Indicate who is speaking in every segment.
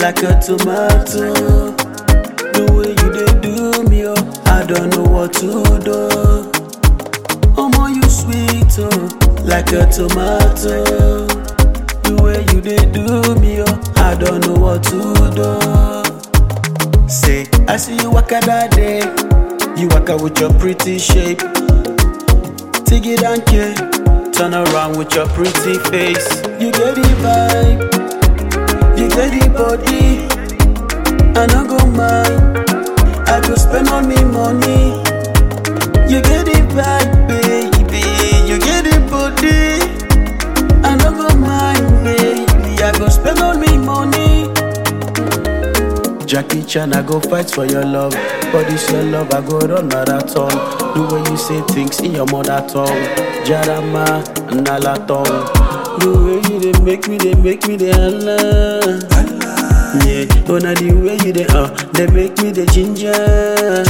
Speaker 1: like a tomato. The way you they do me, oh, I don't know what to do. Oh, more you sweet, oh, like a tomato. The way you they do me, oh, I don't know what to do. I see you waka that day. You waka with your pretty shape. Take it Tiggy donkey, turn around with your pretty face. You get the vibe, you get the body. I go mind, I go spend all me money. Jackie Chan, I go fight for your love. But this your love, I go run marathon. The way you say things in your mother tongue. Jarama, Nalaton. The way you they make me, they make me the Allah. Yeah, oh, now the way you they, uh, they make me the ginger.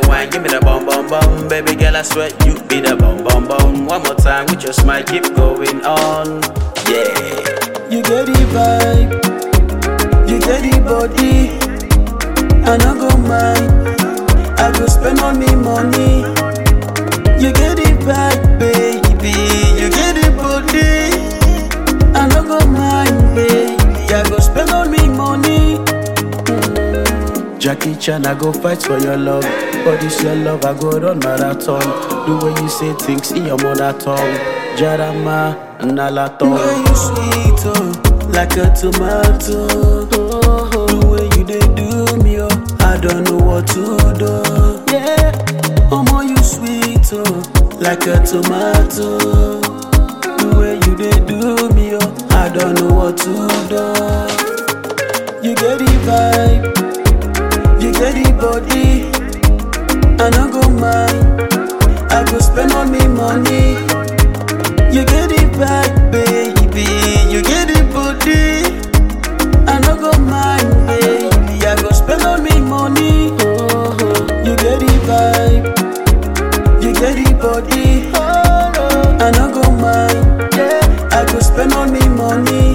Speaker 1: The give me the wine, give me the bum, bum, bum. Baby girl, I sweat you be the bum, bum, bum. One more time with your smile, keep going on. Yeah, you get the vibe, you get the body. I no go mind, I go spend all me money. You get Jackie Chan, I go fight for your love. But this your love, I go run marathon. The way you say things in your mother tongue. Jarama, Nalaton. The way you sweet, oh, like a tomato. The way you dey do me, oh, I don't know what to do. Yeah, Omo, you sweet, oh, like a tomato. The way you dey do me, oh, I don't know what to do. You get the vibe steady body. I no go mind. I go spend all me money. You get it back, baby. You get it body. I no go mind, baby. I go spend all me money. Oh, you get it vibe. You get it body. Oh. I no go mind. Yeah. I go spend all me money.